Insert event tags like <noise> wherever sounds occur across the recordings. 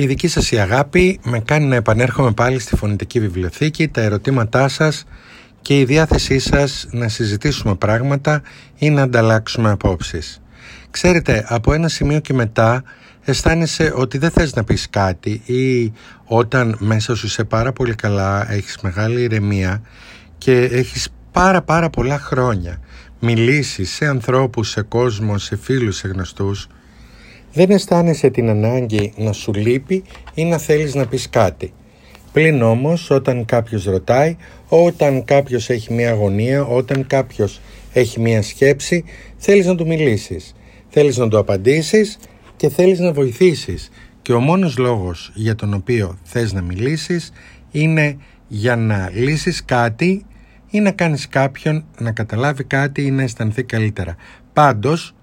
Η δική σας η αγάπη με κάνει να επανέρχομαι πάλι στη φωνητική βιβλιοθήκη, τα ερωτήματά σας και η διάθεσή σας να συζητήσουμε πράγματα ή να ανταλλάξουμε απόψεις. Ξέρετε, από ένα σημείο και μετά αισθάνεσαι ότι δεν θες να πεις κάτι ή όταν μέσα σου είσαι πάρα πολύ καλά, έχεις μεγάλη ηρεμία και έχεις πάρα πάρα πολλά χρόνια μιλήσεις σε ανθρώπους, σε κόσμο, σε φίλους, σε γνωστούς δεν αισθάνεσαι την ανάγκη να σου λείπει ή να θέλεις να πεις κάτι. Πλην όμως όταν κάποιος ρωτάει, όταν κάποιος έχει μία αγωνία, όταν κάποιος έχει μία σκέψη, θέλεις να του μιλήσεις. Θέλεις να του απαντήσεις και θέλεις να βοηθήσεις. Και ο μόνος λόγος για τον οποίο θες να μιλήσεις είναι για να λύσεις κάτι ή να κάνεις κάποιον να καταλάβει κάτι ή να αισθανθεί καλύτερα. Πάντως,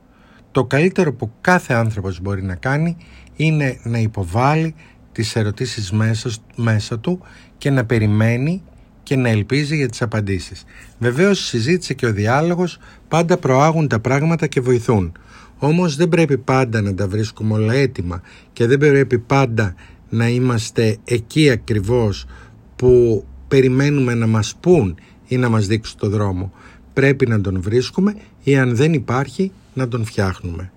το καλύτερο που κάθε άνθρωπος μπορεί να κάνει είναι να υποβάλει τις ερωτήσεις μέσα, μέσα του και να περιμένει και να ελπίζει για τις απαντήσεις. Βεβαίως η συζήτηση και ο διάλογος πάντα προάγουν τα πράγματα και βοηθούν. Όμως δεν πρέπει πάντα να τα βρίσκουμε όλα έτοιμα και δεν πρέπει πάντα να είμαστε εκεί ακριβώς που περιμένουμε να μας πούν ή να μας δείξουν το δρόμο. Πρέπει να τον βρίσκουμε ή αν δεν υπάρχει να τον φτιάχνουμε.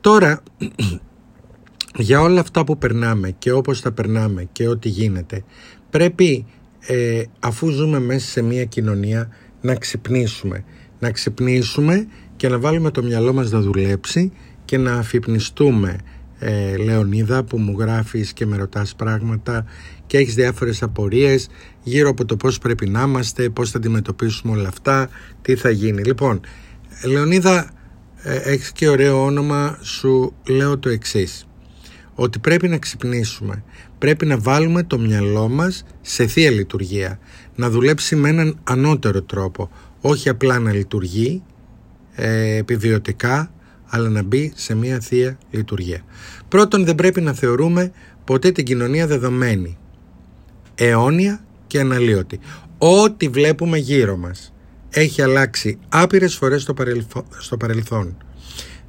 Τώρα, <clears throat> για όλα αυτά που περνάμε και όπως τα περνάμε και ό,τι γίνεται, πρέπει ε, αφού ζούμε μέσα σε μια κοινωνία να ξυπνήσουμε. Να ξυπνήσουμε και να βάλουμε το μυαλό μας να δουλέψει και να αφυπνιστούμε ε, Λεωνίδα που μου γράφεις και με ρωτάς πράγματα και έχεις διάφορες απορίες γύρω από το πώς πρέπει να είμαστε, πώς θα αντιμετωπίσουμε όλα αυτά, τι θα γίνει. Λοιπόν, Λεωνίδα ε, έχεις και ωραίο όνομα, σου λέω το εξής. Ότι πρέπει να ξυπνήσουμε. Πρέπει να βάλουμε το μυαλό μας σε θεία λειτουργία. Να δουλέψει με έναν ανώτερο τρόπο. Όχι απλά να λειτουργεί ε, επιβιωτικά, αλλά να μπει σε μια θεία λειτουργία. Πρώτον, δεν πρέπει να θεωρούμε ποτέ την κοινωνία δεδομένη. Αιώνια και αναλύωτη. Ό,τι βλέπουμε γύρω μας έχει αλλάξει άπειρες φορές στο, στο παρελθόν.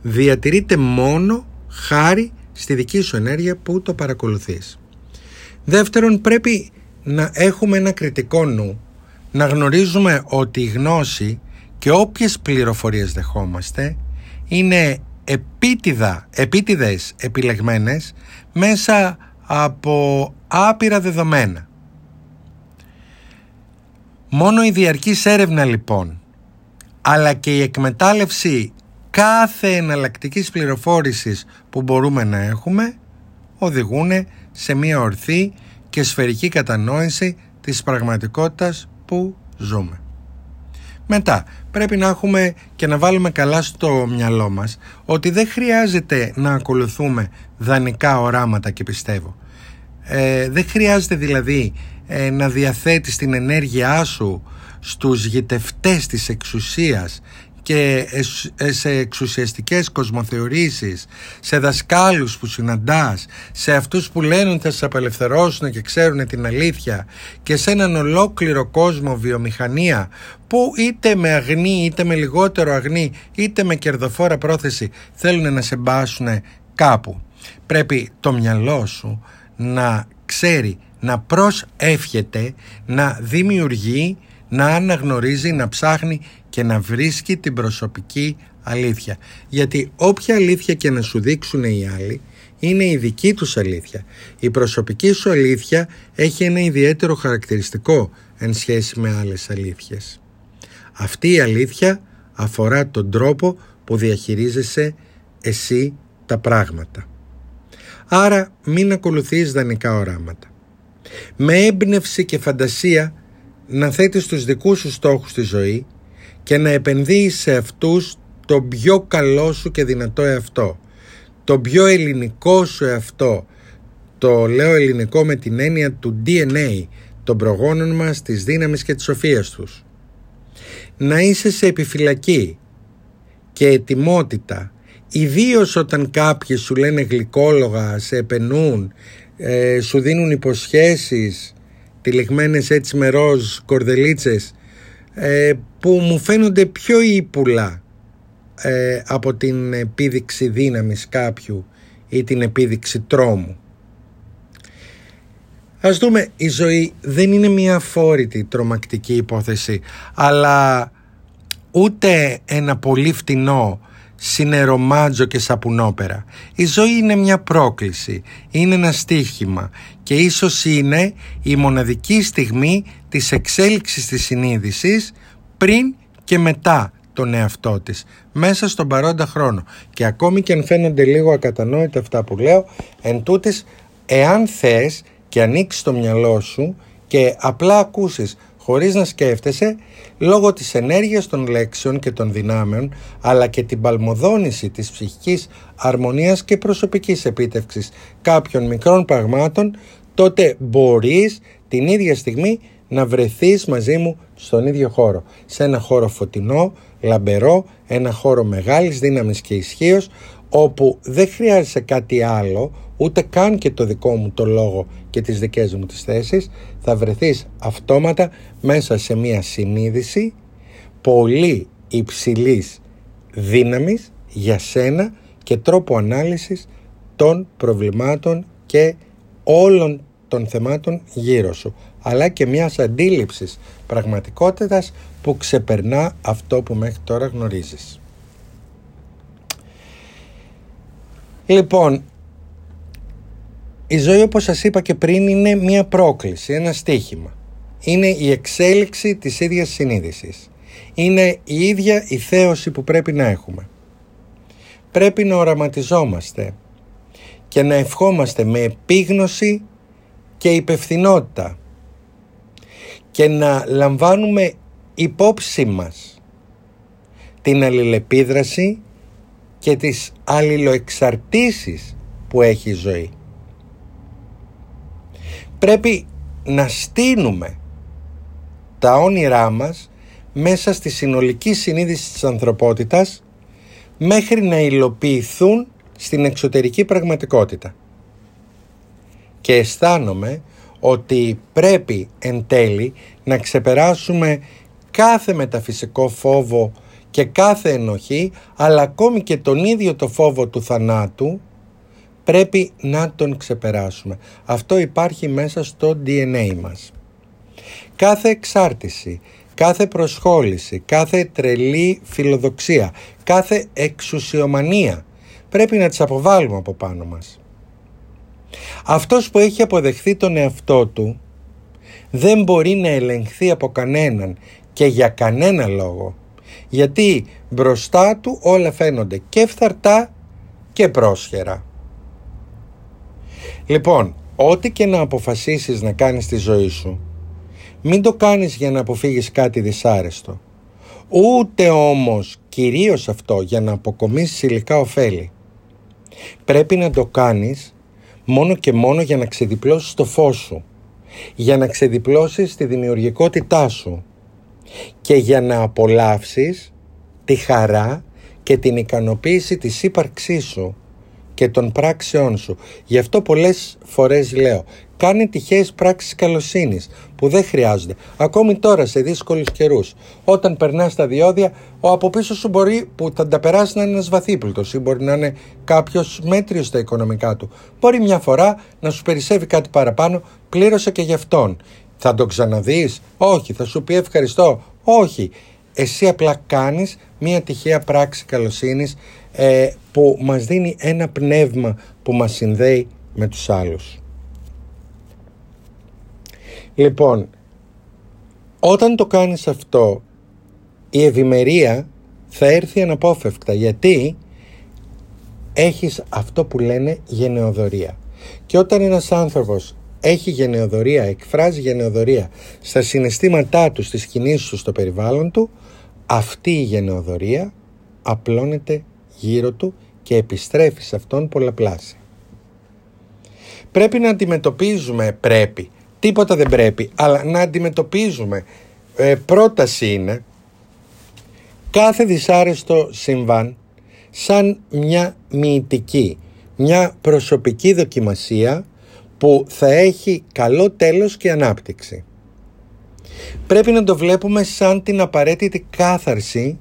Διατηρείται μόνο χάρη στη δική σου ενέργεια που το παρακολουθείς. Δεύτερον, πρέπει να έχουμε ένα κριτικό νου, να γνωρίζουμε ότι η γνώση και όποιες πληροφορίες δεχόμαστε είναι επίτηδα, επίτηδες επιλεγμένες μέσα από άπειρα δεδομένα. Μόνο η διαρκής έρευνα λοιπόν, αλλά και η εκμετάλλευση κάθε εναλλακτικής πληροφόρησης που μπορούμε να έχουμε, οδηγούν σε μια ορθή και σφαιρική κατανόηση της πραγματικότητας που ζούμε. Μετά, πρέπει να έχουμε και να βάλουμε καλά στο μυαλό μας ότι δεν χρειάζεται να ακολουθούμε δανεικά οράματα και πιστεύω. Ε, δεν χρειάζεται δηλαδή ε, να διαθέτεις την ενέργειά σου στους γητευτές της εξουσίας και ε, σε εξουσιαστικές κοσμοθεωρήσεις, σε δασκάλους που συναντάς, σε αυτούς που λένε ότι θα σε απελευθερώσουν και ξέρουν την αλήθεια και σε έναν ολόκληρο κόσμο βιομηχανία που είτε με αγνή είτε με λιγότερο αγνή είτε με κερδοφόρα πρόθεση θέλουν να σε μπάσουν κάπου. Πρέπει το μυαλό σου να ξέρει, να προσεύχεται, να δημιουργεί, να αναγνωρίζει, να ψάχνει και να βρίσκει την προσωπική αλήθεια. Γιατί όποια αλήθεια και να σου δείξουν οι άλλοι, είναι η δική τους αλήθεια. Η προσωπική σου αλήθεια έχει ένα ιδιαίτερο χαρακτηριστικό εν σχέση με άλλες αλήθειες. Αυτή η αλήθεια αφορά τον τρόπο που διαχειρίζεσαι εσύ τα πράγματα. Άρα μην ακολουθείς δανεικά οράματα. Με έμπνευση και φαντασία να θέτεις τους δικούς σου στόχους στη ζωή και να επενδύεις σε αυτούς το πιο καλό σου και δυνατό εαυτό. Το πιο ελληνικό σου εαυτό. Το λέω ελληνικό με την έννοια του DNA των προγόνων μας, της δύναμης και της σοφίας τους. Να είσαι σε επιφυλακή και ετοιμότητα Ιδίως όταν κάποιοι σου λένε γλυκόλογα, σε επενούν, ε, σου δίνουν υποσχέσεις τυλιγμένες έτσι με ροζ κορδελίτσες ε, που μου φαίνονται πιο ύπουλα ε, από την επίδειξη δύναμης κάποιου ή την επίδειξη τρόμου. Ας δούμε, η ζωή δεν είναι μια αφόρητη τρομακτική υπόθεση, αλλά ούτε ένα πολύ φτηνό συνερομάτζο και σαπουνόπερα. Η ζωή είναι μια πρόκληση, είναι ένα στίχημα και ίσως είναι η μοναδική στιγμή της εξέλιξης της συνείδησης πριν και μετά τον εαυτό της μέσα στον παρόντα χρόνο και ακόμη και αν φαίνονται λίγο ακατανόητα αυτά που λέω εν τούτης, εάν θες και ανοίξεις το μυαλό σου και απλά ακούσεις χωρίς να σκέφτεσαι λόγω της ενέργειας των λέξεων και των δυνάμεων αλλά και την παλμοδόνηση της ψυχικής αρμονίας και προσωπικής επίτευξης κάποιων μικρών πραγμάτων τότε μπορείς την ίδια στιγμή να βρεθείς μαζί μου στον ίδιο χώρο. Σε ένα χώρο φωτεινό, λαμπερό, ένα χώρο μεγάλης δύναμης και ισχύως, όπου δεν χρειάζεσαι κάτι άλλο, ούτε καν και το δικό μου το λόγο και τις δικές μου τις θέσεις, θα βρεθείς αυτόματα μέσα σε μια συνείδηση πολύ υψηλής δύναμης για σένα και τρόπο ανάλυσης των προβλημάτων και όλων των θεμάτων γύρω σου αλλά και μιας αντίληψης πραγματικότητας που ξεπερνά αυτό που μέχρι τώρα γνωρίζεις. Λοιπόν, η ζωή όπως σας είπα και πριν είναι μια πρόκληση, ένα στίχημα. Είναι η εξέλιξη της ίδιας συνείδησης. Είναι η ίδια η θέωση που πρέπει να έχουμε. Πρέπει να οραματιζόμαστε και να ευχόμαστε με επίγνωση και υπευθυνότητα και να λαμβάνουμε υπόψη μας την αλληλεπίδραση και τις αλληλοεξαρτήσεις που έχει η ζωή. Πρέπει να στείνουμε τα όνειρά μας μέσα στη συνολική συνείδηση της ανθρωπότητας μέχρι να υλοποιηθούν στην εξωτερική πραγματικότητα. Και αισθάνομαι ότι πρέπει εν τέλει να ξεπεράσουμε κάθε μεταφυσικό φόβο και κάθε ενοχή αλλά ακόμη και τον ίδιο το φόβο του θανάτου πρέπει να τον ξεπεράσουμε. Αυτό υπάρχει μέσα στο DNA μας. Κάθε εξάρτηση, κάθε προσχόληση, κάθε τρελή φιλοδοξία, κάθε εξουσιομανία πρέπει να τις αποβάλουμε από πάνω μας. Αυτός που έχει αποδεχθεί τον εαυτό του δεν μπορεί να ελεγχθεί από κανέναν και για κανένα λόγο. Γιατί μπροστά του όλα φαίνονται και φθαρτά και πρόσχερα. Λοιπόν, ό,τι και να αποφασίσεις να κάνεις στη ζωή σου, μην το κάνεις για να αποφύγεις κάτι δυσάρεστο. Ούτε όμως κυρίως αυτό για να αποκομίσεις υλικά ωφέλη. Πρέπει να το κάνεις μόνο και μόνο για να ξεδιπλώσεις το φως σου, για να ξεδιπλώσεις τη δημιουργικότητά σου και για να απολαύσεις τη χαρά και την ικανοποίηση της ύπαρξής σου και των πράξεών σου. Γι' αυτό πολλές φορές λέω, κάνε τυχαίες πράξεις καλοσύνης που δεν χρειάζονται. Ακόμη τώρα σε δύσκολους καιρούς, όταν περνάς τα διόδια, ο από πίσω σου μπορεί που θα τα περάσει να είναι ένας βαθύπλουτος ή μπορεί να είναι κάποιος μέτριος στα οικονομικά του. Μπορεί μια φορά να σου περισσεύει κάτι παραπάνω, πλήρωσε και γι' αυτόν. Θα τον ξαναδείς, όχι, θα σου πει ευχαριστώ, όχι. Εσύ απλά κάνεις μια τυχαία πράξη καλοσύνης ε, που μας δίνει ένα πνεύμα που μας συνδέει με τους άλλους. Λοιπόν, όταν το κάνεις αυτό, η ευημερία θα έρθει αναπόφευκτα γιατί έχεις αυτό που λένε γενεοδορία. Και όταν ένας άνθρωπος έχει γενεοδορία, εκφράζει γενεοδορία στα συναισθήματά του, στις κινήσεις του, στο περιβάλλον του, αυτή η γενεοδορία απλώνεται γύρω του και επιστρέφει σε αυτόν πολλαπλάσια. Πρέπει να αντιμετωπίζουμε, πρέπει, τίποτα δεν πρέπει, αλλά να αντιμετωπίζουμε. Ε, πρόταση είναι κάθε δυσάρεστο συμβάν σαν μια μυητική, μια προσωπική δοκιμασία που θα έχει καλό τέλος και ανάπτυξη. Πρέπει να το βλέπουμε σαν την απαραίτητη κάθαρση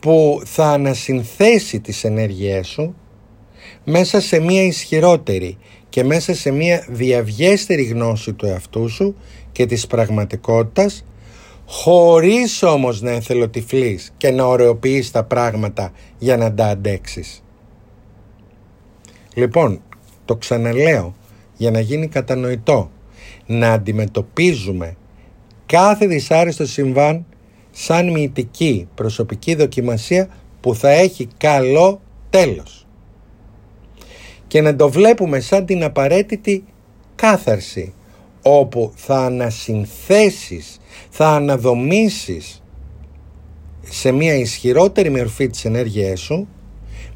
που θα ανασυνθέσει τις ενέργειές σου μέσα σε μια ισχυρότερη και μέσα σε μια διαβιέστερη γνώση του εαυτού σου και της πραγματικότητας χωρίς όμως να εθελοτυφλείς και να ωρεοποιείς τα πράγματα για να τα αντέξεις. Λοιπόν, το ξαναλέω για να γίνει κατανοητό να αντιμετωπίζουμε κάθε δυσάρεστο συμβάν σαν μυητική προσωπική δοκιμασία που θα έχει καλό τέλος. Και να το βλέπουμε σαν την απαραίτητη κάθαρση όπου θα ανασυνθέσεις, θα αναδομήσεις σε μια ισχυρότερη μορφή της ενέργειάς σου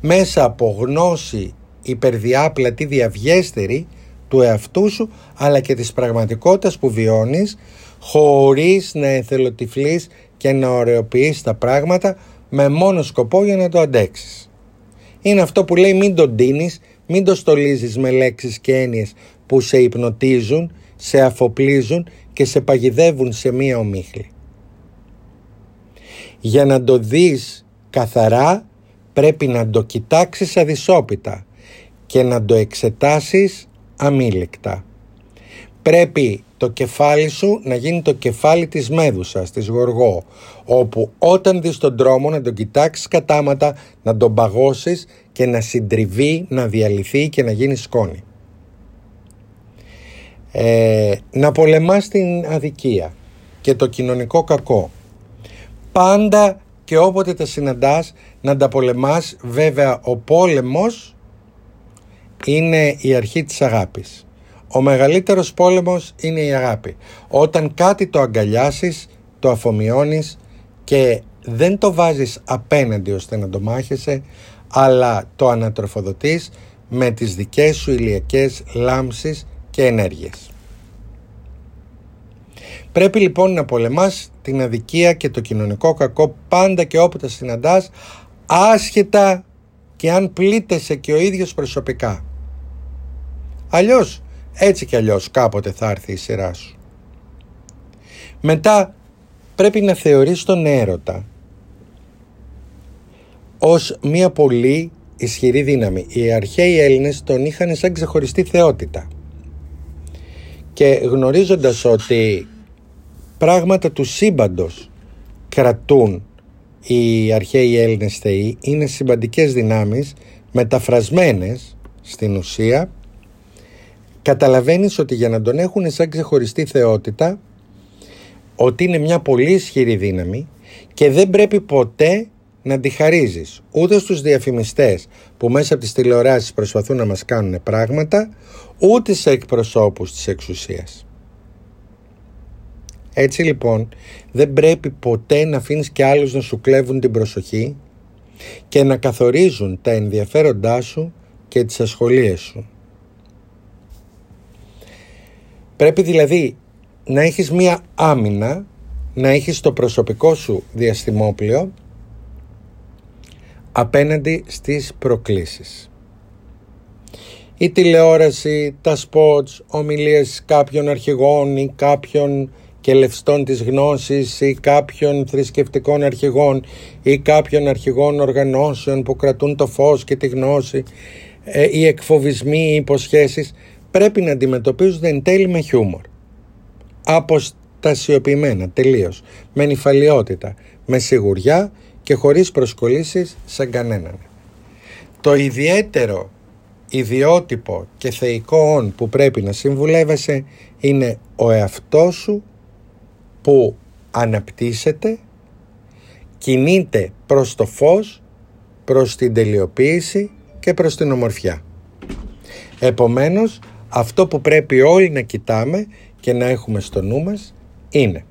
μέσα από γνώση υπερδιάπλατη διαβιέστερη του εαυτού σου αλλά και της πραγματικότητας που βιώνεις χωρίς να εθελοτυφλείς και να ωρεοποιείς τα πράγματα με μόνο σκοπό για να το αντέξεις. Είναι αυτό που λέει μην τον τίνεις, μην το στολίζεις με λέξεις και έννοιες που σε υπνοτίζουν, σε αφοπλίζουν και σε παγιδεύουν σε μία ομίχλη. Για να το δεις καθαρά πρέπει να το κοιτάξεις αδυσόπιτα και να το εξετάσεις αμήλικτα. Πρέπει το κεφάλι σου να γίνει το κεφάλι της Μέδουσας, της Γοργό, όπου όταν δεις τον τρόμο να τον κοιτάξεις κατάματα, να τον παγώσεις και να συντριβεί, να διαλυθεί και να γίνει σκόνη. Ε, να πολεμάς την αδικία και το κοινωνικό κακό. Πάντα και όποτε τα συναντάς να τα πολεμάς, βέβαια ο πόλεμος είναι η αρχή της αγάπης. Ο μεγαλύτερος πόλεμος είναι η αγάπη. Όταν κάτι το αγκαλιάσεις, το αφομοιώνεις και δεν το βάζεις απέναντι ώστε να το μάχεσαι, αλλά το ανατροφοδοτείς με τις δικές σου ηλιακές λάμψεις και ενέργειες. Πρέπει λοιπόν να πολεμάς την αδικία και το κοινωνικό κακό πάντα και όποτε συναντάς, άσχετα και αν πλήττεσαι και ο ίδιος προσωπικά. Αλλιώς, έτσι κι αλλιώς κάποτε θα έρθει η σειρά σου. Μετά πρέπει να θεωρείς τον έρωτα ως μια πολύ ισχυρή δύναμη. Οι αρχαίοι Έλληνες τον είχαν σαν ξεχωριστή θεότητα. Και γνωρίζοντας ότι πράγματα του σύμπαντος κρατούν οι αρχαίοι Έλληνες θεοί είναι συμπαντικές δυνάμεις μεταφρασμένες στην ουσία καταλαβαίνεις ότι για να τον έχουν σαν ξεχωριστή θεότητα ότι είναι μια πολύ ισχυρή δύναμη και δεν πρέπει ποτέ να τη χαρίζεις ούτε στους διαφημιστές που μέσα από τις τηλεοράσεις προσπαθούν να μας κάνουν πράγματα ούτε σε εκπροσώπους της εξουσίας. Έτσι λοιπόν δεν πρέπει ποτέ να αφήνεις και άλλους να σου κλέβουν την προσοχή και να καθορίζουν τα ενδιαφέροντά σου και τις ασχολίες σου. Πρέπει δηλαδή να έχεις μία άμυνα, να έχεις το προσωπικό σου διαστημόπλαιο απέναντι στις προκλήσεις. Η τηλεόραση, τα σποτς, ομιλίες κάποιων αρχηγών ή κάποιων κελευστών της γνώσης ή κάποιων θρησκευτικών αρχηγών ή κάποιων αρχηγών οργανώσεων που κρατούν το φως και τη γνώση, ε, οι εκφοβισμοί, οι υποσχέσεις πρέπει να αντιμετωπίζονται εν τέλει με χιούμορ. Αποστασιοποιημένα, τελείως, με νυφαλιότητα, με σιγουριά και χωρίς προσκολήσεις σε κανέναν. Το ιδιαίτερο ιδιότυπο και θεϊκό όν που πρέπει να συμβουλεύεσαι είναι ο εαυτός σου που αναπτύσσεται, κινείται προς το φως, προς την τελειοποίηση και προς την ομορφιά. Επομένως, αυτό που πρέπει όλοι να κοιτάμε και να έχουμε στο νου μας είναι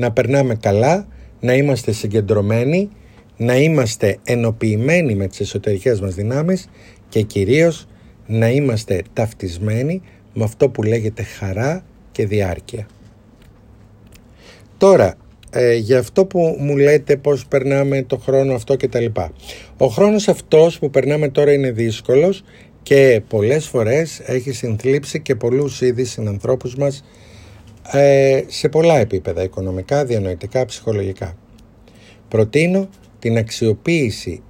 να περνάμε καλά, να είμαστε συγκεντρωμένοι, να είμαστε ενοποιημένοι με τις εσωτερικές μας δυνάμεις και κυρίως να είμαστε ταυτισμένοι με αυτό που λέγεται χαρά και διάρκεια. Τώρα, ε, για αυτό που μου λέτε πώς περνάμε το χρόνο αυτό και τα λοιπά. Ο χρόνος αυτός που περνάμε τώρα είναι δύσκολος και πολλές φορές έχει συνθλίψει και πολλούς είδη συνανθρώπους μας ε, σε πολλά επίπεδα, οικονομικά, διανοητικά, ψυχολογικά. Προτείνω την αξιοποίηση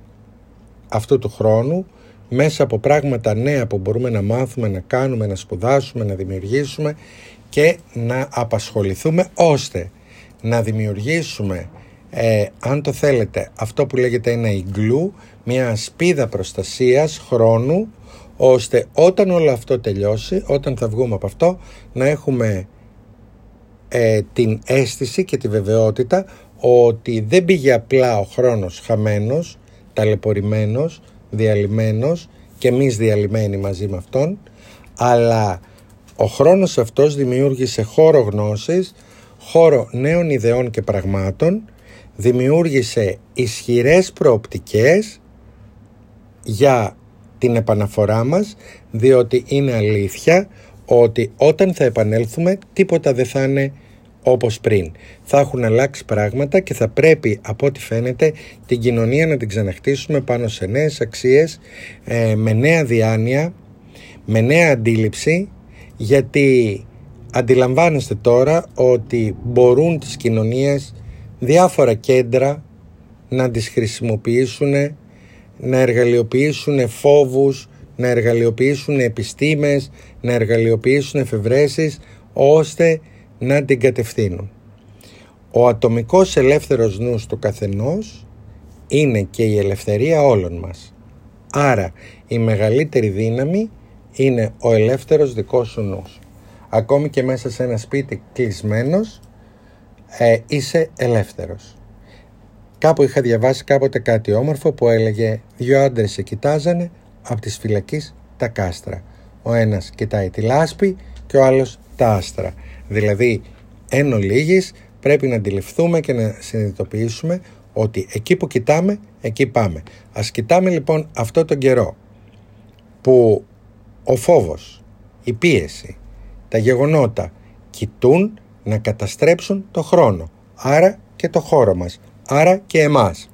αυτού του χρόνου μέσα από πράγματα νέα που μπορούμε να μάθουμε, να κάνουμε, να σπουδάσουμε, να δημιουργήσουμε και να απασχοληθούμε ώστε να δημιουργήσουμε ε, αν το θέλετε αυτό που λέγεται ένα ιγκλού μια σπίδα προστασίας χρόνου ώστε όταν όλο αυτό τελειώσει όταν θα βγούμε από αυτό να έχουμε ε, την αίσθηση και τη βεβαιότητα ότι δεν πήγε απλά ο χρόνος χαμένος, ταλαιπωρημένος, διαλυμένος και εμείς διαλυμένοι μαζί με αυτόν αλλά ο χρόνος αυτός δημιούργησε χώρο γνώσης, χώρο νέων ιδεών και πραγμάτων, δημιούργησε ισχυρές προοπτικές για την επαναφορά μας, διότι είναι αλήθεια ότι όταν θα επανέλθουμε τίποτα δεν θα είναι όπως πριν. Θα έχουν αλλάξει πράγματα και θα πρέπει από ό,τι φαίνεται την κοινωνία να την ξαναχτίσουμε πάνω σε νέες αξίες, ε, με νέα διάνοια, με νέα αντίληψη γιατί αντιλαμβάνεστε τώρα ότι μπορούν τις κοινωνίες διάφορα κέντρα να τις χρησιμοποιήσουν, να εργαλειοποιήσουν φόβους, να εργαλειοποιήσουν επιστήμες, να εργαλειοποιήσουν εφευρέσεις, ώστε να την κατευθύνουν. Ο ατομικός ελεύθερος νους του καθενός είναι και η ελευθερία όλων μας. Άρα η μεγαλύτερη δύναμη είναι ο ελεύθερος δικός σου νους. Ακόμη και μέσα σε ένα σπίτι κλεισμένος ε, είσαι ελεύθερος. Κάπου είχα διαβάσει κάποτε κάτι όμορφο που έλεγε «Δυο άντρες σε κοιτάζανε από τις φυλακής τα κάστρα. Ο ένας κοιτάει τη λάσπη και ο άλλος τα άστρα». Δηλαδή, εν ολίγης, πρέπει να αντιληφθούμε και να συνειδητοποιήσουμε ότι εκεί που κοιτάμε, εκεί πάμε. Ας κοιτάμε λοιπόν αυτό τον καιρό που ο φόβος, η πίεση, τα γεγονότα κοιτούν να καταστρέψουν το χρόνο, άρα και το χώρο μας, άρα και εμάς.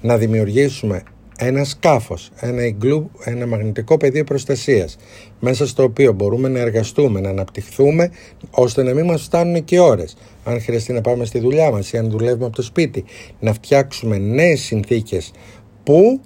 Να δημιουργήσουμε ένα σκάφος, ένα ιγκλού, ένα μαγνητικό πεδίο προστασίας, μέσα στο οποίο μπορούμε να εργαστούμε, να αναπτυχθούμε, ώστε να μην μας φτάνουν και ώρες. Αν χρειαστεί να πάμε στη δουλειά μας ή αν δουλεύουμε από το σπίτι, να φτιάξουμε νέες συνθήκες που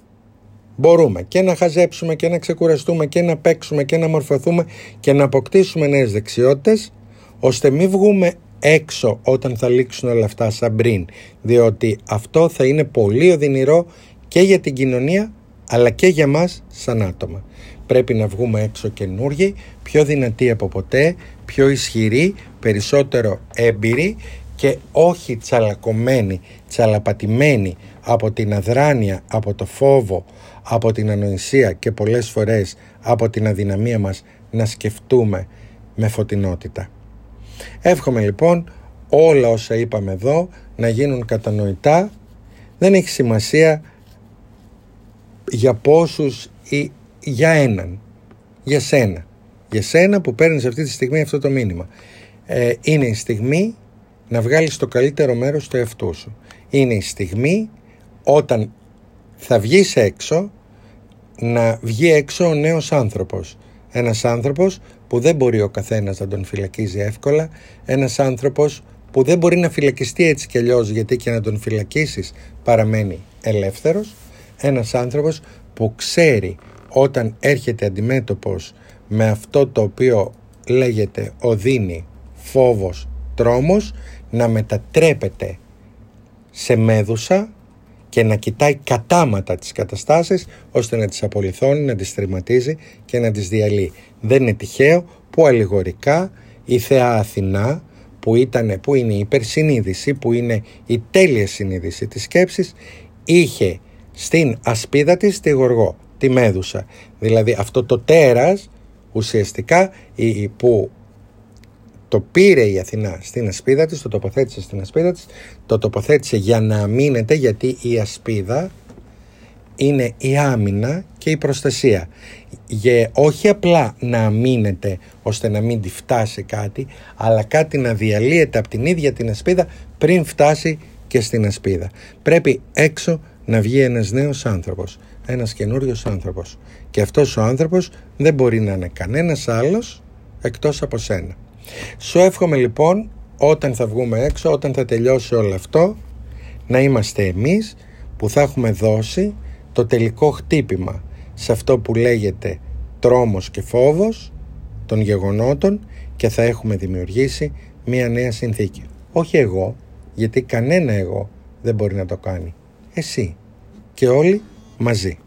μπορούμε και να χαζέψουμε και να ξεκουραστούμε και να παίξουμε και να μορφωθούμε και να αποκτήσουμε νέες δεξιότητες ώστε μην βγούμε έξω όταν θα λήξουν όλα αυτά σαν πριν διότι αυτό θα είναι πολύ οδυνηρό και για την κοινωνία αλλά και για μας σαν άτομα. Πρέπει να βγούμε έξω καινούργοι, πιο δυνατοί από ποτέ, πιο ισχυροί, περισσότερο έμπειροι και όχι τσαλακωμένοι, τσαλαπατημένοι από την αδράνεια, από το φόβο, από την ανοησία και πολλές φορές από την αδυναμία μας να σκεφτούμε με φωτεινότητα. Εύχομαι λοιπόν όλα όσα είπαμε εδώ να γίνουν κατανοητά. Δεν έχει σημασία για πόσους ή για έναν. Για σένα. Για σένα που παίρνεις αυτή τη στιγμή αυτό το μήνυμα. Ε, είναι η στιγμή να βγάλεις το καλύτερο μέρος του εαυτού σου. Είναι η στιγμή όταν θα βγεις έξω να βγει έξω ο νέος άνθρωπος. Ένας άνθρωπος που δεν μπορεί ο καθένας να τον φυλακίζει εύκολα, ένας άνθρωπος που δεν μπορεί να φυλακιστεί έτσι κι αλλιώς γιατί και να τον φυλακίσεις παραμένει ελεύθερος, ένας άνθρωπος που ξέρει όταν έρχεται αντιμέτωπος με αυτό το οποίο λέγεται οδύνη, φόβος, τρόμος να μετατρέπεται σε μέδουσα και να κοιτάει κατάματα τις καταστάσεις ώστε να τις απολυθώνει, να τις θρηματίζει και να τις διαλύει. Δεν είναι τυχαίο που αλληγορικά η θεά Αθηνά που, ήταν, που είναι η υπερσυνείδηση, που είναι η τέλεια συνείδηση της σκέψης, είχε στην ασπίδα της τη Γοργό, τη Μέδουσα. Δηλαδή αυτό το τέρας ουσιαστικά που το πήρε η Αθηνά στην ασπίδα της, το τοποθέτησε στην ασπίδα της, το τοποθέτησε για να αμήνεται γιατί η ασπίδα είναι η άμυνα και η προστασία. Για όχι απλά να αμήνεται ώστε να μην τη φτάσει κάτι, αλλά κάτι να διαλύεται από την ίδια την ασπίδα πριν φτάσει και στην ασπίδα. Πρέπει έξω να βγει ένας νέος άνθρωπος, ένας καινούριος άνθρωπος. Και αυτός ο άνθρωπος δεν μπορεί να είναι κανένας άλλος εκτός από σένα. Σου εύχομαι λοιπόν όταν θα βγούμε έξω, όταν θα τελειώσει όλο αυτό, να είμαστε εμείς που θα έχουμε δώσει το τελικό χτύπημα σε αυτό που λέγεται τρόμος και φόβος των γεγονότων και θα έχουμε δημιουργήσει μια νέα συνθήκη. Όχι εγώ, γιατί κανένα εγώ δεν μπορεί να το κάνει. Εσύ και όλοι μαζί.